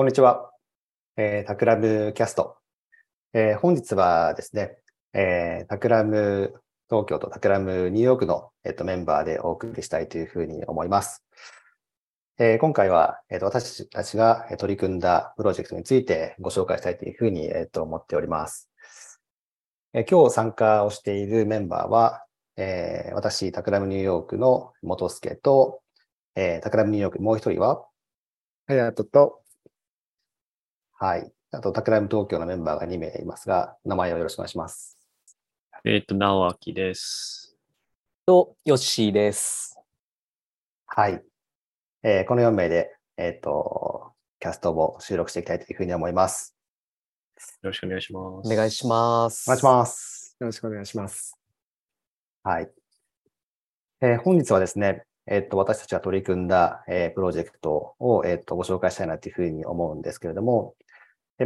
こんにちは。えー、タクラムキャスト。えー、本日はですね、えー、タクラム東京とタクラムニューヨークの、えーと、メンバーでお送りしたいというふうに思います。えー、今回は、えーと、私たちが取り組んだプロジェクトについてご紹介したいというふうに、えーと思っております。えー、今日参加をしているメンバーは、えー、私、タクラムニューヨークの元助と、えー、タクラムニューヨークもう一人は、ハヤトと、はい。あと、タクラム東京のメンバーが2名いますが、名前をよろしくお願いします。えっ、ー、と、直明です。と、ヨッシーです。はい。えー、この4名で、えっ、ー、と、キャストを収録していきたいというふうに思います。よろしくお願いします。お願いします。お願いします。よろしくお願いします。はい。えー、本日はですね、えっ、と、私たちが取り組んだ、えー、プロジェクトを、えっ、と、ご紹介したいなというふうに思うんですけれども、え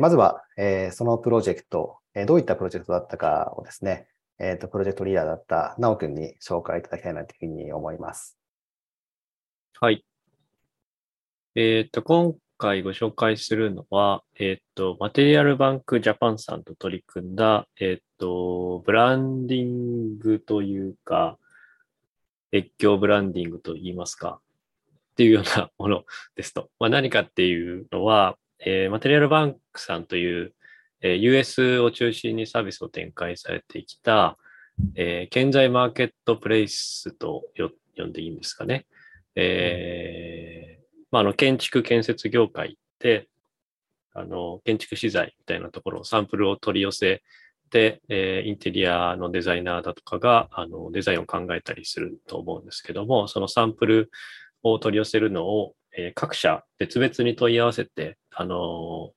まずは、えそのプロジェクト、えどういったプロジェクトだったかをですね、えっ、と、プロジェクトリーダーだったなおくんに紹介いただきたいなというふうに思います。はい。えっ、と、今回ご紹介するのは、えっ、と、マテリアルバンクジャパンさんと取り組んだ、えっ、と、ブランディングというか、越境ブランディングと言いますか、っていうようなものですと。まあ、何かっていうのは、えー、マテリアルバンクさんという、えー、US を中心にサービスを展開されてきた、えー、建材マーケットプレイスと呼んでいいんですかね。えー、まあ、の、建築建設業界で、あの、建築資材みたいなところをサンプルを取り寄せて、えー、インテリアのデザイナーだとかが、あの、デザインを考えたりすると思うんですけども、そのサンプルを取り寄せるのを、えー、各社別々に問い合わせて、あの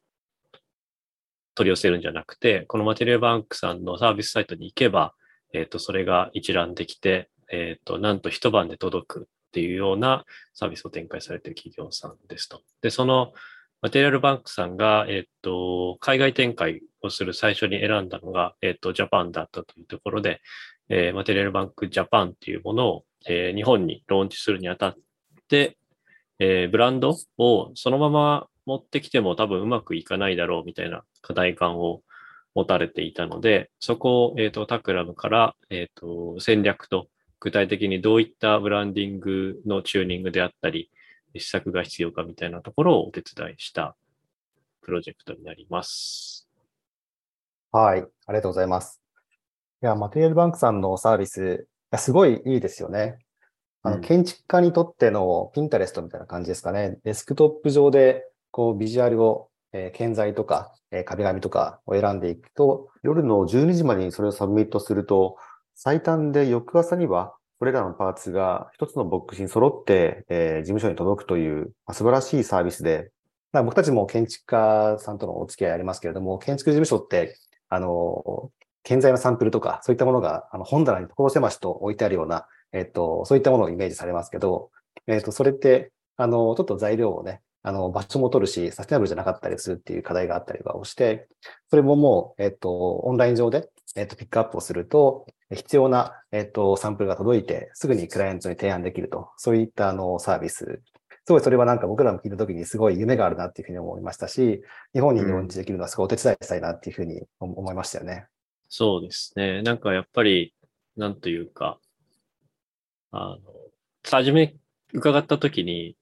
取り寄せるんじゃなくて、このマテリアルバンクさんのサービスサイトに行けば、えっ、ー、と、それが一覧できて、えっ、ー、と、なんと一晩で届くっていうようなサービスを展開されている企業さんですと。で、そのマテリアルバンクさんが、えっ、ー、と、海外展開をする最初に選んだのが、えっ、と、ジャパンだったというところで、えマテリアルバンクジャパンっていうものを、え日本にローンチするにあたって、えブランドをそのまま持ってきても多分うまくいかないだろうみたいな課題感を持たれていたので、そこを、えっ、ー、と、タクラムから、えっ、ー、と、戦略と具体的にどういったブランディングのチューニングであったり、施策が必要かみたいなところをお手伝いしたプロジェクトになります。はい、ありがとうございます。いや、 Material Bank さんのサービス、すごいいいですよね。あの、建築家にとっての Pinterest みたいな感じですかね。デスクトップ上でこう、ビジュアルを、えー、建材とか、えー、壁紙とかを選んでいくと、夜の12時までにそれを submit すると、最短で翌朝には、これらのパーツが一つのボックスに揃って、えー、事務所に届くという、まあ、素晴らしいサービスで、まあ、僕たちも建築家さんとのお付き合いありますけれども、建築事務所って、あの、建材のサンプルとか、そういったものが、あの、本棚に所狭しと置いてあるような、えっと、そういったものをイメージされますけど、えっと、それって、あの、ちょっと材料をね、あの、場所も取るし、サステナブルじゃなかったりするっていう課題があったりとかをして、それももう、えっと、オンライン上で、えっと、ピックアップをすると、必要な、えっと、サンプルが届いて、すぐにクライアントに提案できると、そういったあのサービス。すごいそれはなんか僕らも聞いたときにすごい夢があるなっていうふうに思いましたし、日本に日本できるのはすごいお手伝いしたいなっていうふうに思いましたよね。そうですね。なんかやっぱり、なんというか、あの、初め伺ったときに、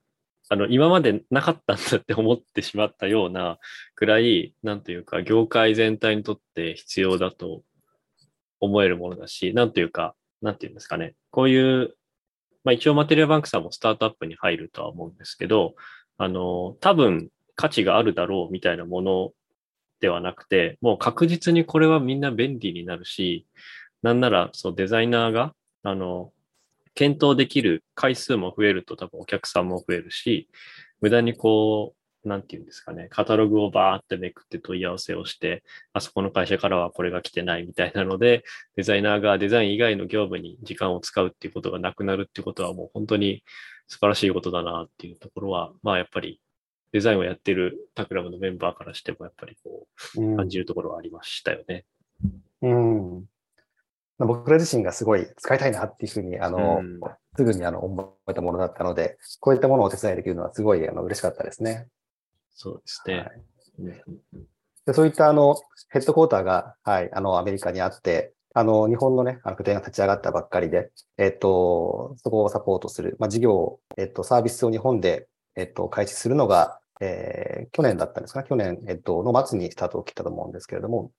あの、今までなかったんだって思ってしまったようなくらい、なんというか、業界全体にとって必要だと思えるものだし、なんというか、なんていうんですかね。こういう、まあ一応マテリアバンクさんもスタートアップに入るとは思うんですけど、あの、多分価値があるだろうみたいなものではなくて、もう確実にこれはみんな便利になるし、なんなら、そう、デザイナーが、あの、検討できる回数も増えると多分お客さんも増えるし、無駄にこう、なんていうんですかね、カタログをバーってめくって問い合わせをして、あそこの会社からはこれが来てないみたいなので、デザイナーがデザイン以外の業務に時間を使うっていうことがなくなるってことはもう本当に素晴らしいことだなっていうところは、まあやっぱりデザインをやってるタクラムのメンバーからしてもやっぱりこう感じるところはありましたよね。うん、うん僕ら自身がすごい使いたいなっていうふうに、あの、うん、すぐにあの思えたものだったので、こういったものをお手伝いできるのはすごいあの嬉しかったですね。そうですね。はいでそういったあのヘッドクォーターが、はい、あのアメリカにあって、あの日本のね、あの拠点が立ち上がったばっかりで、えっと、そこをサポートする、まあ、事業、えっと、サービスを日本で、えっと、開始するのが、えー去年だったんですか？ね、去年、えっと、の末にスタートを切ったと思うんですけれども、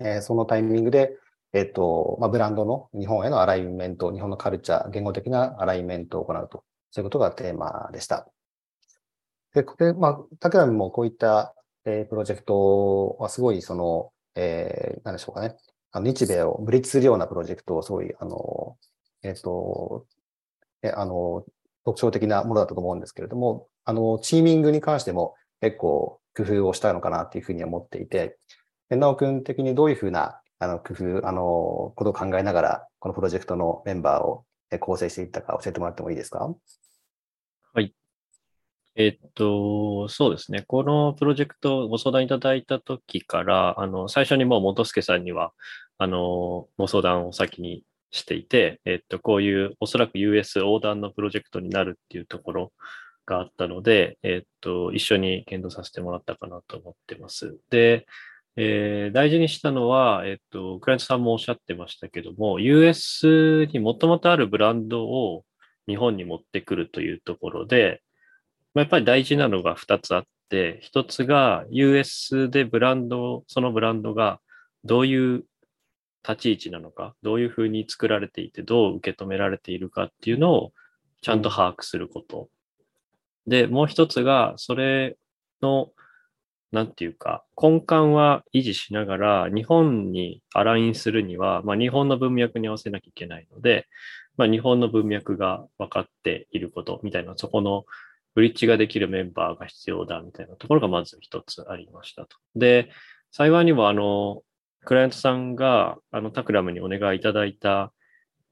えーそのタイミングで、えっと、まあ、ブランドの日本へのアライメント、日本のカルチャー、言語的なアライメントを行うと、そういうことがテーマでした。で、これ、まあ、タクラムもこういった、えープロジェクトはすごい、その、えー、何でしょうかね。あの日米をブリッジするようなプロジェクトをすごい、あの、えっ、と、え、あの、特徴的なものだったと思うんですけれども、あの、チーミングに関しても結構工夫をしたいのかなっていうふうに思っていて、でなおくん的にどういうふうな、あの、工夫、あの、ことを考えながら、このプロジェクトのメンバーを構成していったか教えてもらってもいいですか？はいえっと、そうですね。このプロジェクトをご相談いただいたときから、あの、最初にもう元助さんには、あの、ご相談を先にしていて、えっと、こういうおそらく US 横断のプロジェクトになるっていうところがあったので、えっと、一緒に検討させてもらったかなと思ってます。で、えー大事にしたのは、えっと、クライアントさんもおっしゃってましたけども、US にもともとあるブランドを日本に持ってくるというところで、まあやっぱり大事なのが2つあって、1つが US でブランド、そのブランドがどういう立ち位置なのか、どういうふうに作られていて、どう受け止められているかっていうのをちゃんと把握すること。で、もう一つが、それの、なんていうか、根幹は維持しながら、日本にアラインするには、まあ、日本の文脈に合わせなきゃいけないので、まあ、日本の文脈が分かっていることみたいな、そこのブリッジができるメンバーが必要だみたいなところがまず一つありましたと。で、幸いにもあの、クライアントさんがあのタクラムにお願いいただいた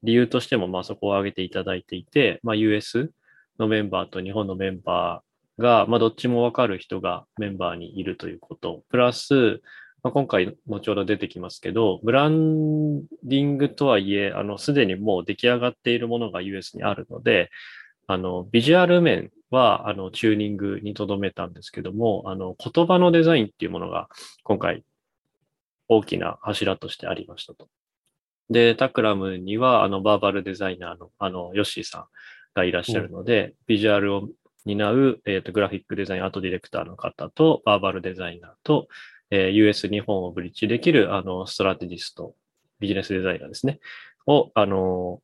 理由としても、まあそこを挙げていただいていて、まあ US のメンバーと日本のメンバーが、まあどっちもわかる人がメンバーにいるということ、プラス、まあ、今回後ほど出てきますけど、ブランディングとはいえ、あの、すでにもう出来上がっているものが US にあるので、あの、ビジュアル面は、あの、チューニングにとどめたんですけども、あの、言葉のデザインっていうものが今回大きな柱としてありましたと。で、タクラムには、あの、バーバルデザイナーの、あの、ヨッシーさんがいらっしゃるので、ビジュアルを担う、えっ、と、グラフィックデザインアートディレクターの方と、バーバルデザイナーと、えー US 日本をブリッジできる、あの、ストラテジスト、ビジネスデザイナーですね。を、あの、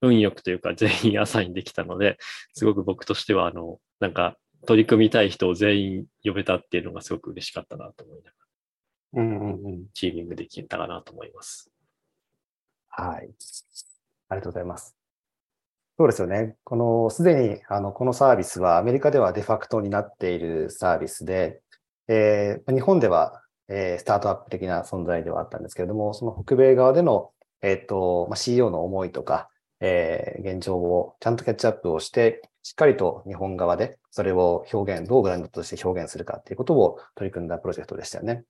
運よくというか全員アサインできたので、すごく僕としては、あの、なんか、取り組みたい人を全員呼べたっていうのがすごく嬉しかったなと思いながら、うんうんうん。チーミングできたかなと思います。はい。ありがとうございます。そうですよね。この、すでに、あの、このサービスはアメリカではデファクトになっているサービスで、えー日本では、えースタートアップ的な存在ではあったんですけれども、その北米側での、えっ、と、ま、CEO の思いとか、えー現状をちゃんとキャッチアップをして、しっかりと日本側でそれを表現、どうブランドとして表現するかっていうことを取り組んだプロジェクトでしたよね。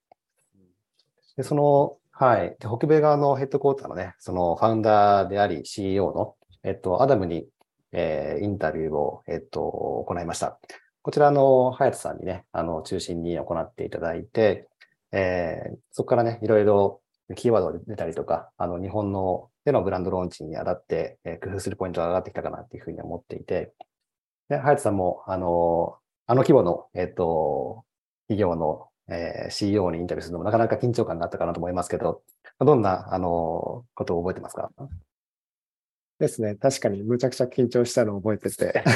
で、その、はい。で、北米側のヘッドコーターのね、そのファウンダーであり CEO の、えっと、アダムに、えーインタビューを、えっと、行いました。こちら、の、ハヤトさんにね、あの、中心に行っていただいて、えーそこからね、いろいろキーワードが出たりとか、あの、日本のでのブランドローンチにあたって、えー工夫するポイントが上がってきたかなっていうふうに思っていて、で、ハヤトさんも、あの、あの規模の、えっと、企業の、えー CEO にインタビューするのもなかなか緊張感があったかなと思いますけど、どんな、あの、ことを覚えてますか？ですね。確かにむちゃくちゃ緊張したのを覚えてて。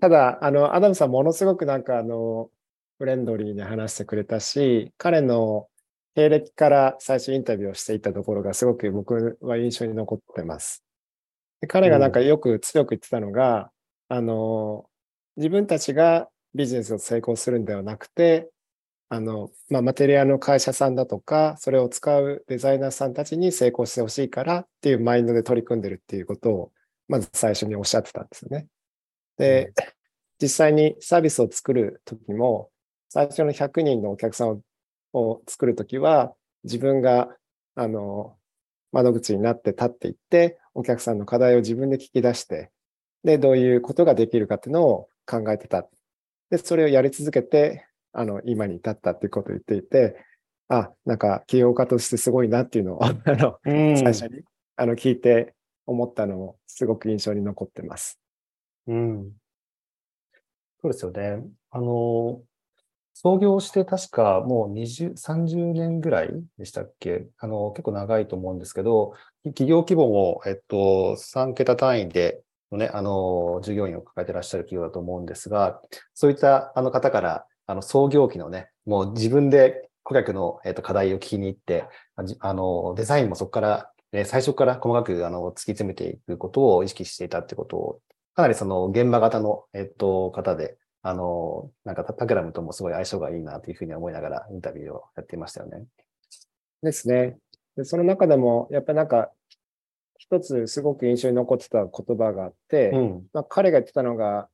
ただ、あの、アダムさんものすごくなんかあの、フレンドリーに話してくれたし、彼の経歴から最初インタビューをしていたところがすごく僕は印象に残ってます。で彼がなんかよく強く言ってたのが、あの、自分たちがビジネスを成功するんではなくて、あの、まあ、マテリアルの会社さんだとか、それを使うデザイナーさんたちに成功してほしいからっていうマインドで取り組んでるっていうことを、まず最初におっしゃってたんですよね。で、実際にサービスを作るときも、最初の100人のお客さんをを作るときは、自分が、あの、窓口になって立っていって、お客さんの課題を自分で聞き出して、で、どういうことができるかっていうのを考えてたっで、それをやり続けて、あの、今に至ったっていうことを言っていて、あ、なんか起業家としてすごいなっていうのを、あの、最初にあの聞いて思ったのもすごく印象に残ってます。うん。そうですよね。あの、創業して確かもう20、30年ぐらいでしたっけ？あの、結構長いと思うんですけど、企業規模も、えっと、3桁単位でのね、あの、従業員を抱えてらっしゃる企業だと思うんですが、そういったあの方から、あの、創業期のね、もう自分で顧客の、えっと、課題を聞きに行って、あの、デザインもそこから、ね、最初から細かくあの突き詰めていくことを意識していたってことを、かなりその現場型の、えっと、方で、あの、なんかタクラムともすごい相性がいいなというふうに思いながらインタビューをやっていましたよね。ですね。でその中でも、やっぱりなんか、一つすごく印象に残ってた言葉があって、うん、まあ、彼が言ってたのが、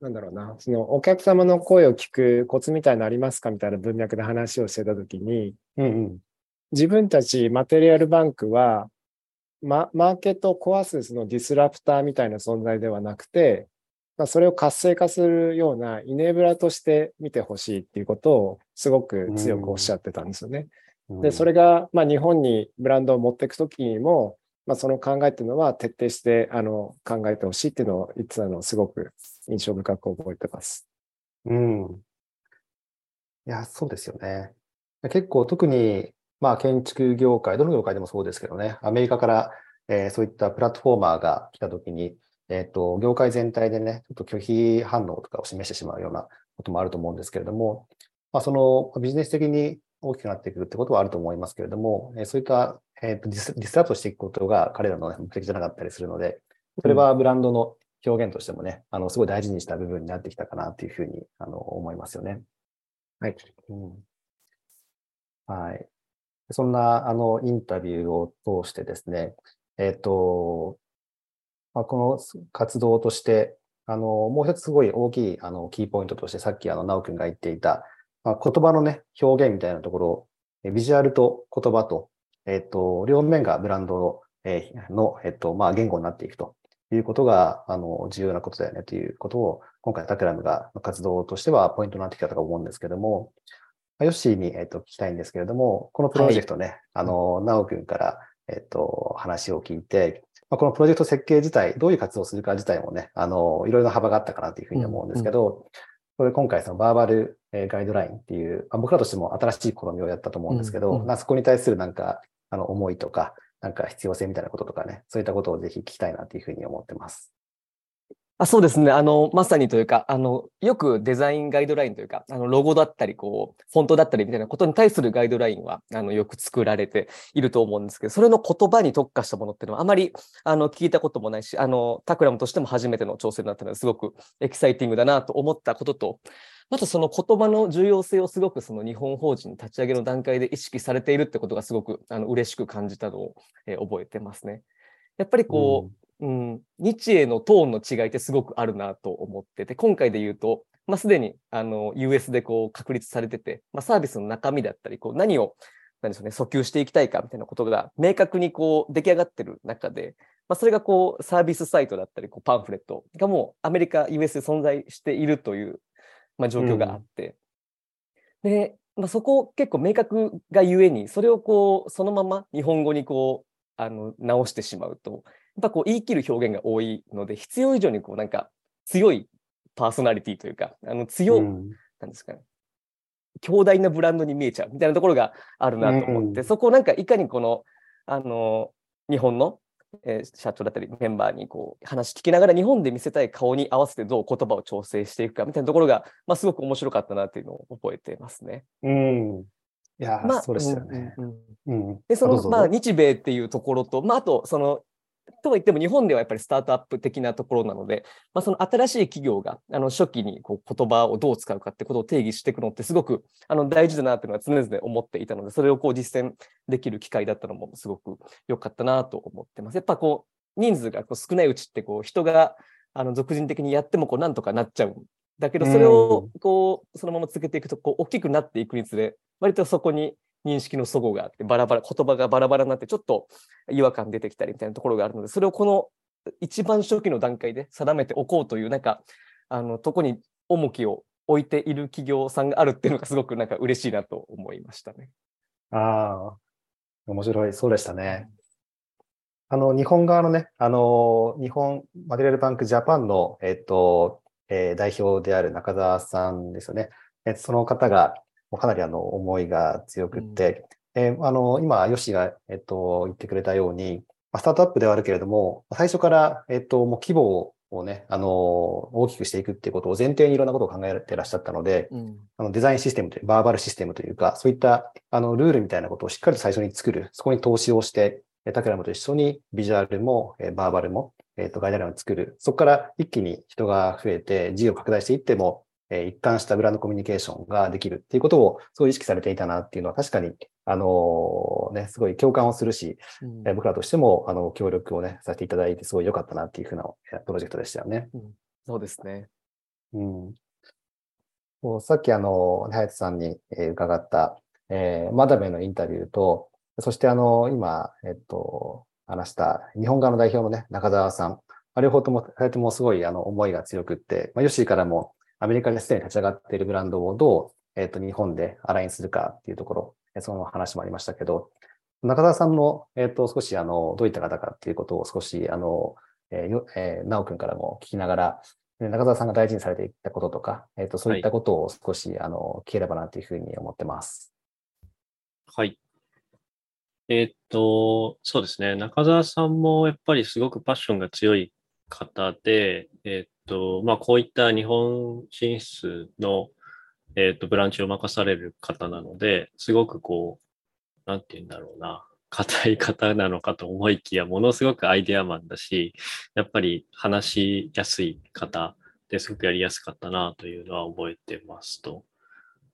なんだろうな、そのお客様の声を聞くコツみたいなのありますかみたいな文脈で話をしてたときに、うんうん、自分たちマテリアルバンクは、ま、マーケットを壊すそのディスラプターみたいな存在ではなくて、まあ、それを活性化するようなイネーブラとして見てほしいっていうことをすごく強くおっしゃってたんですよね。で、それが、まあ、日本にブランドを持っていくときにも、まあ、その考えっていうのは徹底してあの考えてほしいっていうのを言ってたのすごく印象深く覚えてます。うん。いや、そうですよね。結構特に、まあ、建築業界、どの業界でもそうですけどね、アメリカから、えー、そういったプラットフォーマーが来たときに、えっ、ー、と、業界全体でね、ちょっと拒否反応とかを示してしまうようなこともあると思うんですけれども、まあ、そのビジネス的に大きくなってくるってことはあると思いますけれども、えー、そういった、えーと、 dis disrupt していくことが彼らの、ね、目的じゃなかったりするので、それはブランドの表現としてもね、あの、すごい大事にした部分になってきたかなというふうに、あの、思いますよね。はい。うん、はい。そんな、あの、インタビューを通してですね、えっ、ー、と、まあ、この活動として、あの、もう一つすごい大きい、あの、キーポイントとして、さっき、あの、直くんが言っていた、まあ、言葉のね、表現みたいなところ、ビジュアルと言葉と、えっ、と、両面がブランドの、え、っ、と、まあ、言語になっていくということが、あの、重要なことだよねということを、今回、タクラムが活動としてはポイントになってきたと思うんですけども、ヨッシーに、えっ、と、聞きたいんですけれども、このプロジェクトね、はい、あの、直くんから、えっ、と、話を聞いて、まあ、このプロジェクト設計自体、どういう活動をするか自体もね、あの、いろいろな幅があったかなというふうに思うんですけど、うんうん、これ今回そのバーバルガイドラインっていう、まあ、僕らとしても新しい試みをやったと思うんですけど、うんうん、そこに対するなんか、あの、思いとか、なんか必要性みたいなこととかね、そういったことをぜひ聞きたいなというふうに思ってます。あそうですね。あの、まさにというか、あの、よくデザインガイドラインというか、あの、ロゴだったり、こう、フォントだったりみたいなことに対するガイドラインは、あの、よく作られていると思うんですけど、それの言葉に特化したものっていうのはあまり、あの、聞いたこともないし、あの、タクラムとしても初めての挑戦だったので、すごくエキサイティングだなと思ったことと、またその言葉の重要性をすごくその日本法人立ち上げの段階で意識されているってことがすごくあの嬉しく感じたのを、えー、覚えてますね。やっぱりこう、うん、うん。日英のトーンの違いってすごくあるなと思ってて、今回で言うと、まあ、すでにあの US でこう確立されてて、まあ、サービスの中身だったり、こう何を何でしょうね、訴求していきたいかみたいなことが明確にこう出来上がってる中で、まあ、それがこうサービスサイトだったり、こうパンフレットがもうアメリカ、US で存在しているという、まあ、状況があって、うん、で、まあ、そこ結構明確がゆえに、それをこうそのまま日本語にこうあの直してしまうと、っぱこう言い切る表現が多いので、必要以上にこうなんか強いパーソナリティというか、あの強、うん、なんですかね、強大なブランドに見えちゃうみたいなところがあるなと思って、うん、そこをなんかいかにこの、あの、日本の、えー、社長だったりメンバーにこう話聞きながら日本で見せたい顔に合わせてどう言葉を調整していくかみたいなところが、まあ、すごく面白かったなっていうのを覚えてますね。うん。いや、まあ、そうですよね。うん、で、その、まあ、日米っていうところと、まあ、あと、その、とは言っても日本ではやっぱりスタートアップ的なところなので、まあ、その新しい企業があの初期にこう言葉をどう使うかってことを定義していくのってすごくあの大事だなっていうのは常々思っていたので、それをこう実践できる機会だったのもすごく良かったなと思ってます。やっぱこう人数がこう少ないうちってこう人があの俗人的にやってもこうなんとかなっちゃうだけど、それをこうそのまま続けていくとこう大きくなっていくにつれ、割とそこに認識の齟齬があって、バラバラ、言葉がバラバラになって、ちょっと違和感出てきたりみたいなところがあるので、それをこの一番初期の段階で定めておこうという、なんか、あの、とこに重きを置いている企業さんがあるっていうのがすごくなんか嬉しいなと思いましたね。ああ、面白い。そうでしたね。あの、日本側のね、あの、日本マテリアルバンクジャパンの、えっと、えー、代表である中澤さんですよね。えその方が、かなりあの、思いが強くって、うん、えー、あの、今、ヨシが、えっと、言ってくれたように、スタートアップではあるけれども、最初から、えっと、もう規模をね、あの、大きくしていくっていうことを前提にいろんなことを考えていらっしゃったので、うん、あのデザインシステムという、バーバルシステムというか、そういったあのルールみたいなことをしっかり最初に作る、そこに投資をして、タクラムと一緒にビジュアルも、バーバルも、えっ、と、ガイドラインを作る。そこから一気に人が増えて、事業を拡大していっても、え一貫したブランドコミュニケーションができるっていうことをすごい意識されていたなっていうのは確かに、あのね、すごい共感をするし、うん、僕らとしても、あの、協力をね、させていただいてすごい良かったなっていうふうなプロジェクトでしたよね。うん、そうですね。うん。もうさっきあの、ハヤトさんに伺った、えー、マダメのインタビューと、そしてあの、今、えっと、話した日本側の代表のね、中澤さん、あ両方とも、二人ともすごいあの思いが強くって、まあ、ヨッシーからもアメリカですでに立ち上がっているブランドをどう、えっ、ー、と、日本でアラインするかっていうところ、その話もありましたけど、中澤さんの、えっ、ー、と、少し、あの、どういった方かっていうことを少し、あの、えー、えー、直くんからも聞きながら、中澤さんが大事にされていったこととか、えっ、ー、と、そういったことを少し、はい、あの、聞ければなというふうに思ってます。はい。えっと、そうですね。中澤さんもやっぱりすごくパッションが強い方で、えっと、まあ、こういった日本進出の、えっ、と、ブランチを任される方なので、すごくこう、なんて言うんだろうな、硬い方なのかと思いきや、ものすごくアイデアマンだし、やっぱり話しやすい方ですごくやりやすかったなというのは覚えてますと。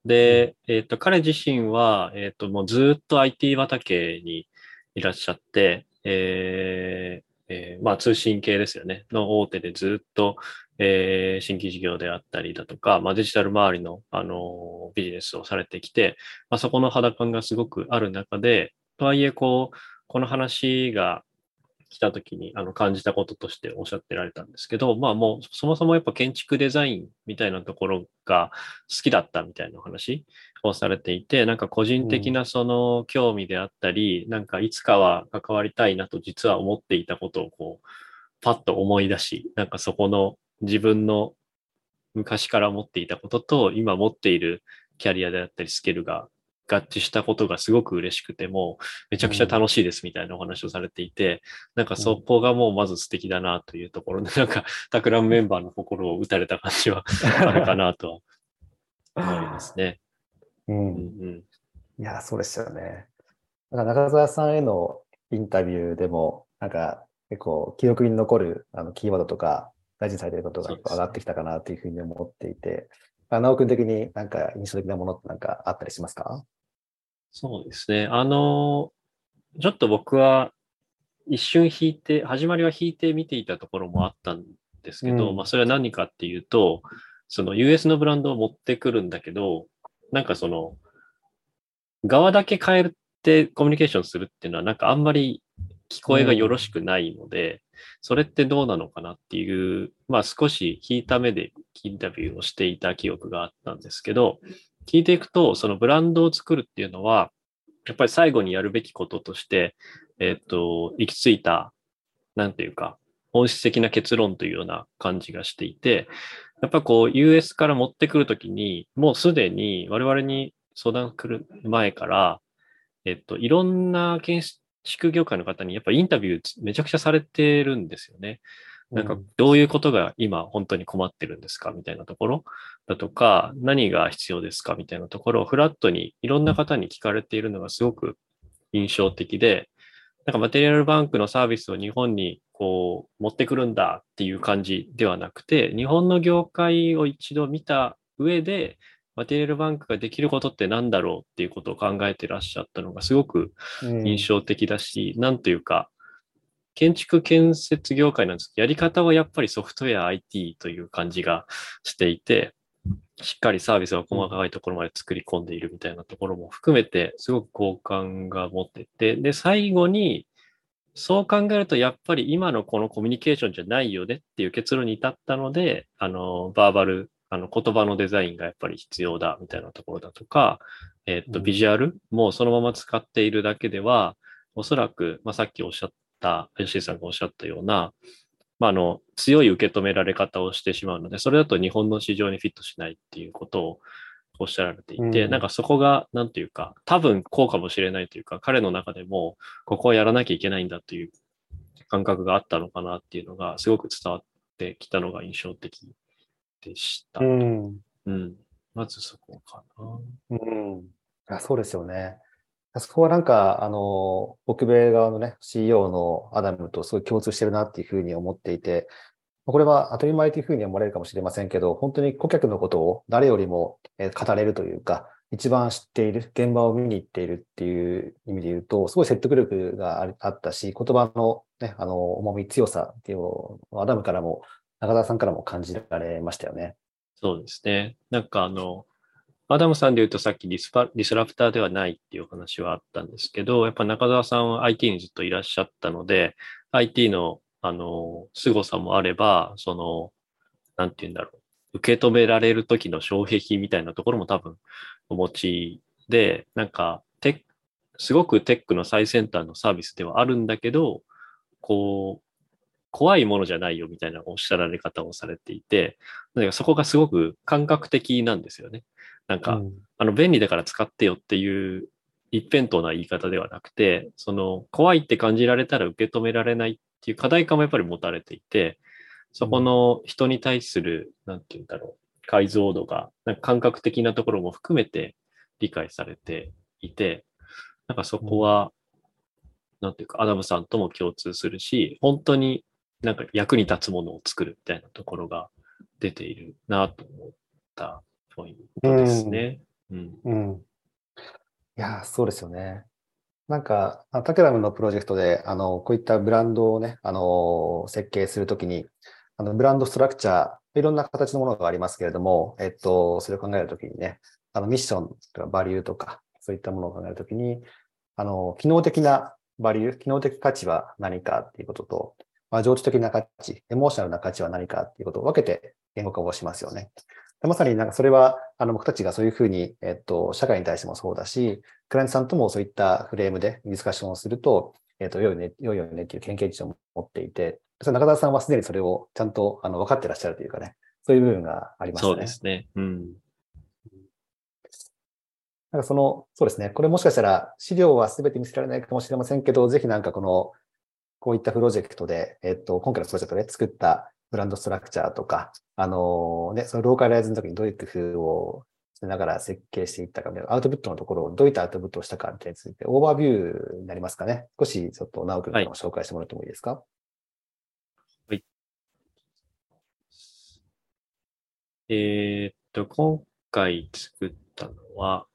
で、えっ、ー、と、彼自身は、えっ、ー、と、もうずっと IT 畑にいらっしゃって、えー、えー、まあ通信系ですよね、の大手でずっと、えー、新規事業であったりだとか、まあ、デジタル周りの、あのビジネスをされてきて、まあ、そこの肌感がすごくある中で、とはいえ、こう、この話が来た時にあの感じたこととしておっしゃってられたんですけど、まあもうそもそもやっぱ建築デザインみたいなところが好きだったみたいな話をされていて、なんか個人的なその興味であったり、うん、なんかいつかは関わりたいなと実は思っていたことをこう、パッと思い出し、なんかそこの自分の昔から持っていたことと今持っているキャリアであったりスキルが合致したことがすごく嬉しくても、めちゃくちゃ楽しいですみたいなお話をされていて、うん、なんかそこがもうまず素敵だなというところで、なんか、タクラムメンバーの心を打たれた感じはあるかなとは思いますね。うん。うん、いや、そうですよね。なんか中澤さんへのインタビューでも、なんか結構記憶に残るあのキーワードとか大事にされていることが上がってきたかなというふうに思っていて、直君的になんか印象的なものってなんかあったりしますか？そうですね。あの、ちょっと僕は一瞬引いて、始まりは引いて見ていたところもあったんですけど、うん、まあそれは何かっていうと、その US のブランドを持ってくるんだけど、なんかその、側だけ変えてコミュニケーションするっていうのはなんかあんまり聞こえがよろしくないので、それってどうなのかなっていう、まあ少し引いた目でインタビューをしていた記憶があったんですけど、聞いていくと、そのブランドを作るっていうのは、やっぱり最後にやるべきこととして、えっ、と、行き着いた、なんていうか、本質的な結論というような感じがしていて、やっぱこう US から持ってくるときに、もうすでに我々に相談来る前から、えっと、いろんな検建築業界の方にやっぱインタビューめちゃくちゃされてるんですよね。なんかどういうことが今本当に困ってるんですか？みたいなところだとか、何が必要ですか？みたいなところをフラットにいろんな方に聞かれているのがすごく印象的で、なんかマテリアルバンクのサービスを日本にこう持ってくるんだっていう感じではなくて、日本の業界を一度見た上で、マテリアルバンクができることって何だろうっていうことを考えてらっしゃったのがすごく印象的だし、うん、なんというか、建築建設業界なんです。けど、やり方はやっぱりソフトウェア IT という感じがしていて、しっかりサービスが細かいところまで作り込んでいるみたいなところも含めて、すごく好感が持ってて、で、最後に、そう考えると、やっぱり今のこのコミュニケーションじゃないよねっていう結論に至ったので、あの、バーバルあの言葉のデザインがやっぱり必要だみたいなところだとか、えっと、うん。ビジュアルもそのまま使っているだけでは、おそらく、まあ、さっきおっしゃった、吉井さんがおっしゃったような、まあ、あの、強い受け止められ方をしてしまうので、それだと日本の市場にフィットしないっていうことをおっしゃられていて、うん。なんかそこが、なんていうか、多分こうかもしれないというか、彼の中でも、ここをやらなきゃいけないんだという感覚があったのかなっていうのが、すごく伝わってきたのが印象的でした。うん。うん。まずそこかな。うん。あそうですよね。そこはなんか、あの、北米側のね、CEO のアダムとすごい共通してるなっていうふうに思っていて、これは当たり前というふうに思われるかもしれませんけど、本当に顧客のことを誰よりもえー語れるというか、一番知っている、現場を見に行っているっていう意味で言うと、すごい説得力があったし、言葉のね、あの、重み、強さっていうのを、アダムからも、中澤さんからも感じられましたよね。そうですね。なんかあの、アダムさんで言うとさっきディスパ disruptor ではないっていうお話はあったんですけど、やっぱ中澤さんは IT にずっといらっしゃったので、IT のあの、凄さもあれば、その、なんて言うんだろう。受け止められる時の障壁みたいなところも多分お持ちで、なんか、テすごくテックの最先端のサービスではあるんだけど、こう、怖いものじゃないよみたいなおっしゃられ方をされていて、なんかそこがすごく感覚的なんですよね。なんか、うんあの、便利だから使ってよっていう一辺倒な言い方ではなくて、その、怖いって感じられたら受け止められないっていう課題感もやっぱり持たれていて、そこの人に対する、なんて言うんだろう、解像度が、なんか感覚的なところも含めて理解されていて、なんかそこは、なんていうか、アダムさんとも共通するし、本当になんか役に立つものを作るみたいなところが出ているなと思ったポイントですね。うん。うん。いやー、そうですよね。なんか、あタケラムのプロジェクトで、あの、こういったブランドをね、あの、設計するときに、あの、ブランドストラクチャー、いろんな形のものがありますけれども、えっと、それを考えるときにね、あの、ミッションとかバリューとか、そういったものを考えるときに、あの、機能的なバリュー、機能的価値は何かっていうことと、まあ、情緒的な価値、エモーショナルな価値は何かっていうことを分けて言語化をしますよね。でまさになんかそれは、あの、僕たちがそういうふうに、えっと、社会に対してもそうだし、クライアントさんともそういったフレームでディスカッションをすると、えっと、良いね、良いよねっていう研究値を持っていて、それ中田さんはすでにそれをちゃんとあの分かってらっしゃるというかね、そういう部分がありましたね。そうですね。うん。なんかその、そうですね。これもしかしたら資料は全て見せられないかもしれませんけど、ぜひなんかこの、こういったプロジェクトで、えっと、今回のプロジェクトで作ったブランドストラクチャーとか、あのね、そのローカライズの時にどういう工夫をしながら設計していったか、アウトプットのところをどういったアウトプットをしたかについて、オーバービューになりますかね？少しちょっと直くんからも紹介してもらってもいいですか、はいえーっと、今回作ったのは、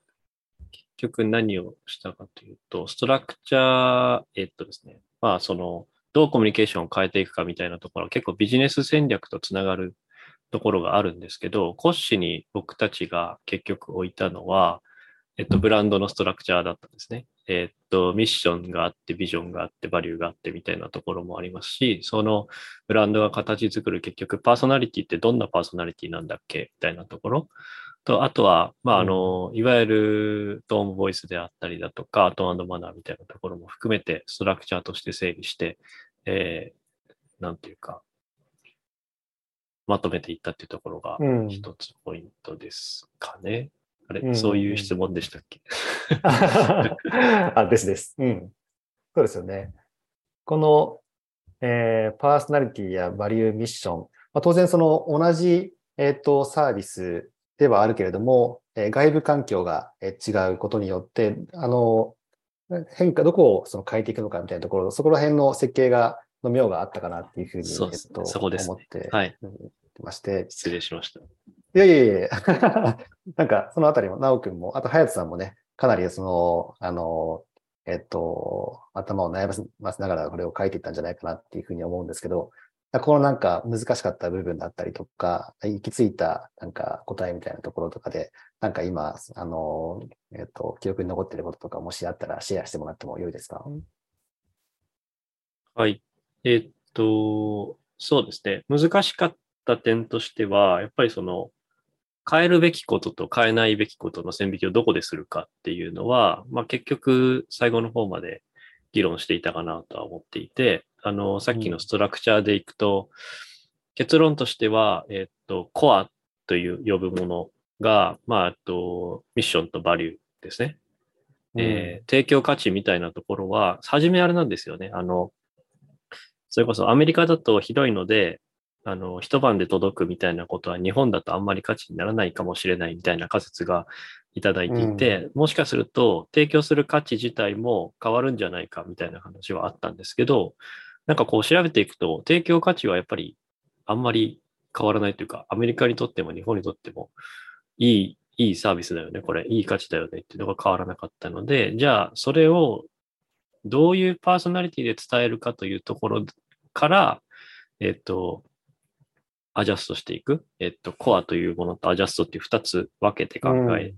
結局何をしたかというと、ストラクチャー、えっとですね、まあその、どうコミュニケーションを変えていくかみたいなところは結構ビジネス戦略とつながるところがあるんですけど、コッシュに僕たちが結局置いたのは、えっと、ブランドのストラクチャーだったんですね。えっと、ミッションがあって、ビジョンがあって、バリューがあってみたいなところもありますし、そのブランドが形作る結局パーソナリティってどんなパーソナリティなんだっけみたいなところと、あとは、まあ、あの、いわゆるトーンボイスであったりだとか、トーンマナーみたいなところも含めて、ストラクチャーとして整備して、えー、なんていうか、まとめていったっていうところがうん一つポイントですかね。あれ、うんそういう質問でしたっけ？あ、ですです。うん。そうですよね。この、えーパーソナリティやバリューミッション、まあ、当然その同じ、えっ、と、サービスではあるけれども、えー外部環境がえー違うことによって、あの、変化、どこをその変えていくのかみたいなところ、そこら辺の設計が、の妙があったかなっていうふうに、そうですねえっと、そこですね思ってはい。まして、失礼しました。いやいやいや なんか、そのあたりも、直くんも、あと、隼人さんもね、かなり、その、あの、えっと、頭を悩ませながらこれを書いていったんじゃないかなっていうふうに思うんですけど、このなんか難しかった部分だったりとか、行き着いたなんか答えみたいなところとかで、なんか今、あの、えっと、記憶に残っていることとか、もしあったらシェアしてもらってもよいですか？はい。えっと、そうですね。難しかった点としては、やっぱりその、変えるべきことと変えないべきことの線引きをどこでするかっていうのは、まあ、結局最後の方まで議論していたかなとは思っていて、あの、さっきのストラクチャーでいくと、うん、結論としては、えっと、コアという呼ぶものが、まあ、あと、ミッションとバリューですね。えー、提供価値みたいなところは、初めあれなんですよね。あの、それこそアメリカだと広いので、あの、一晩で届くみたいなことは日本だとあんまり価値にならないかもしれないみたいな仮説がいただいていて、うん、もしかすると提供する価値自体も変わるんじゃないかみたいな話はあったんですけど、なんかこう調べていくと、提供価値はやっぱりあんまり変わらないというか、アメリカにとっても日本にとってもいい、いいサービスだよね、これ、いい価値だよねっていうのが変わらなかったので、じゃあそれをどういうパーソナリティで伝えるかというところから、えっと、アジャストしていく。えっと、コアというものとアジャストっていう二つ分けて考え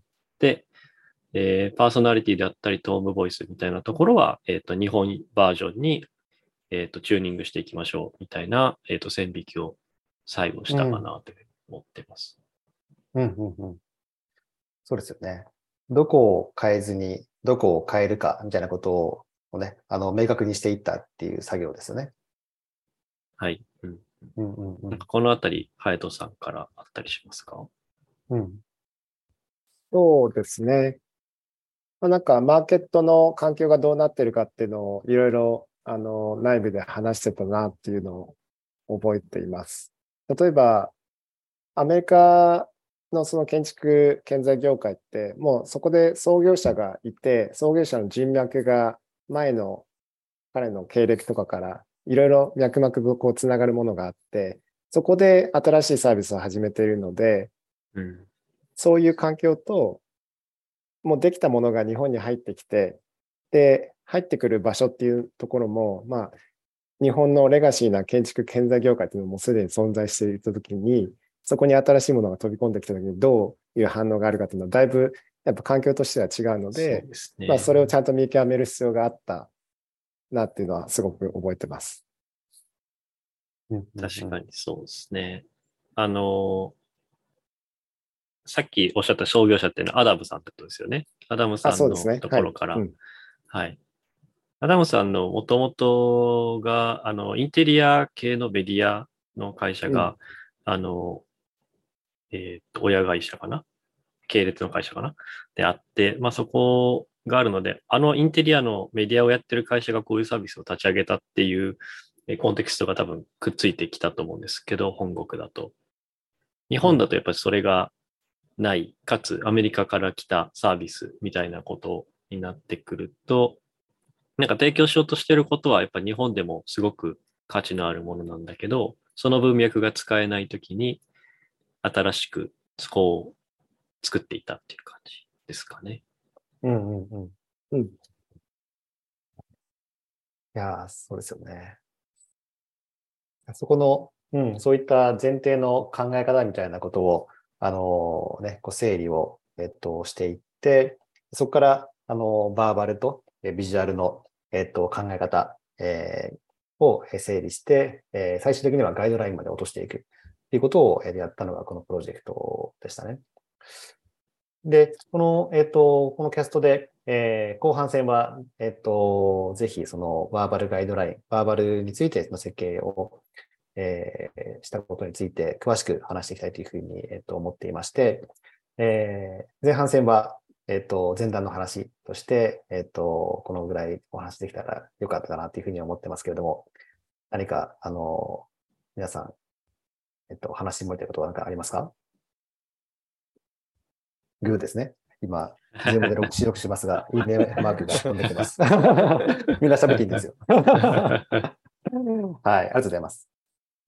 えー、パーソナリティであったり、トームボイスみたいなところは、えっと、日本バージョンに、えっと、チューニングしていきましょうみたいな、えっと、線引きを最後したかなと思ってます。うん、うん、うん。そうですよね。どこを変えずに、どこを変えるかみたいなことをね、あの、明確にしていったっていう作業ですよね。はい。うんうんうんうん、このあたり、ハヤトさんからあったりしますか？うん。そうですね。まあ、なんか、マーケットの環境がどうなってるかっていうのを、いろいろ、あの、内部で話してたなっていうのを覚えています。例えば、アメリカのその建築建材業界って、もうそこで創業者がいて、創業者の人脈が前の彼の経歴とかからいろいろ脈々とこうつながるものがあって、そこで新しいサービスを始めているので、うん、そういう環境と、もうできたものが日本に入ってきて、で、入ってくる場所っていうところも、まあ、日本のレガシーな建築建材業界っていうのもすでに存在していたときに、そこに新しいものが飛び込んできたときにどういう反応があるかっていうのはだいぶやっぱ環境としては違うので、そね、まあそれをちゃんと見極める必要があったなっていうのはすごく覚えてます。確かにそうですね。あの、さっきおっしゃった創業者っていうのはアダムさんってことですよね。アダムさんのところから。はい、はい。アダムさんのもともとが、あの、インテリア系のメディアの会社が、うん、あの、えっ、ー、と、親会社かな？系列の会社かな？であって、まあそこがあるので、あのインテリアのメディアをやってる会社がこういうサービスを立ち上げたっていうコンテクストが多分くっついてきたと思うんですけど、本国だと。日本だとやっぱりそれがない、かつアメリカから来たサービスみたいなことになってくると、なんか提供しようとしてることはやっぱ日本でもすごく価値のあるものなんだけど、その文脈が使えないときに新しくそこう作っていたっていう感じですかね。うんうんうん。うん。いやそうですよね。そこの、うん、そういった前提の考え方みたいなことを、あのね、こう整理を、えっと、していって、そこから、あの、バーバルとビジュアルの、えっと、考え方、えー、を整理して、えー、最終的にはガイドラインまで落としていくっていうことをやったのがこのプロジェクトでしたね。で、この、えっ、と、このキャストで、えー、後半戦は、えっ、と、ぜひそのバーバルガイドライン、バーバルについての設計を、えー、したことについて詳しく話していきたいというふうに、えっ、と、思っていまして、えー、前半戦は、えっ、と、前段の話として、えっ、と、このぐらいお話できたらよかったかなというふうに思ってますけれども、何か、あの、皆さん、えっと、話してもらいたいことは何かありますか？グーですね。今、ズームで 収録しますが、いいねマークが飛んできます。みんな喋っていいんですよ。はい、ありがとうございます。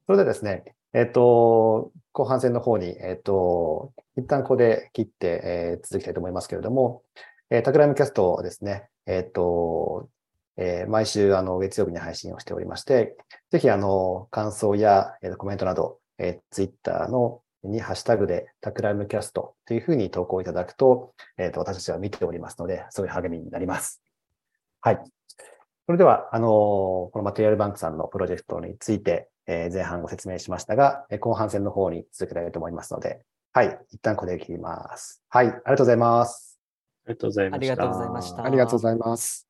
それでですね、えっ、と、後半戦の方に、えっ、と、一旦ここで切って、えー、続きたいと思いますけれども、えー、タクライムキャストですね、えっ、と、えー、毎週、あの、月曜日に配信をしておりまして、ぜひ、あの、感想や、えー、コメントなど、えー、ツイッターのにハッシュタグでタクライムキャストというふうに投稿いただくと、え、ー、と、私たちは見ておりますので、そういう励みになります。はい。それでは、あの、このマテリアルバンクさんのプロジェクトについて、えー、前半ご説明しましたが、後半戦の方に続けたいと思いますので、はい。一旦これで切ります。はい。ありがとうございます。ありがとうございました。ありがとうございましたありがとうございます。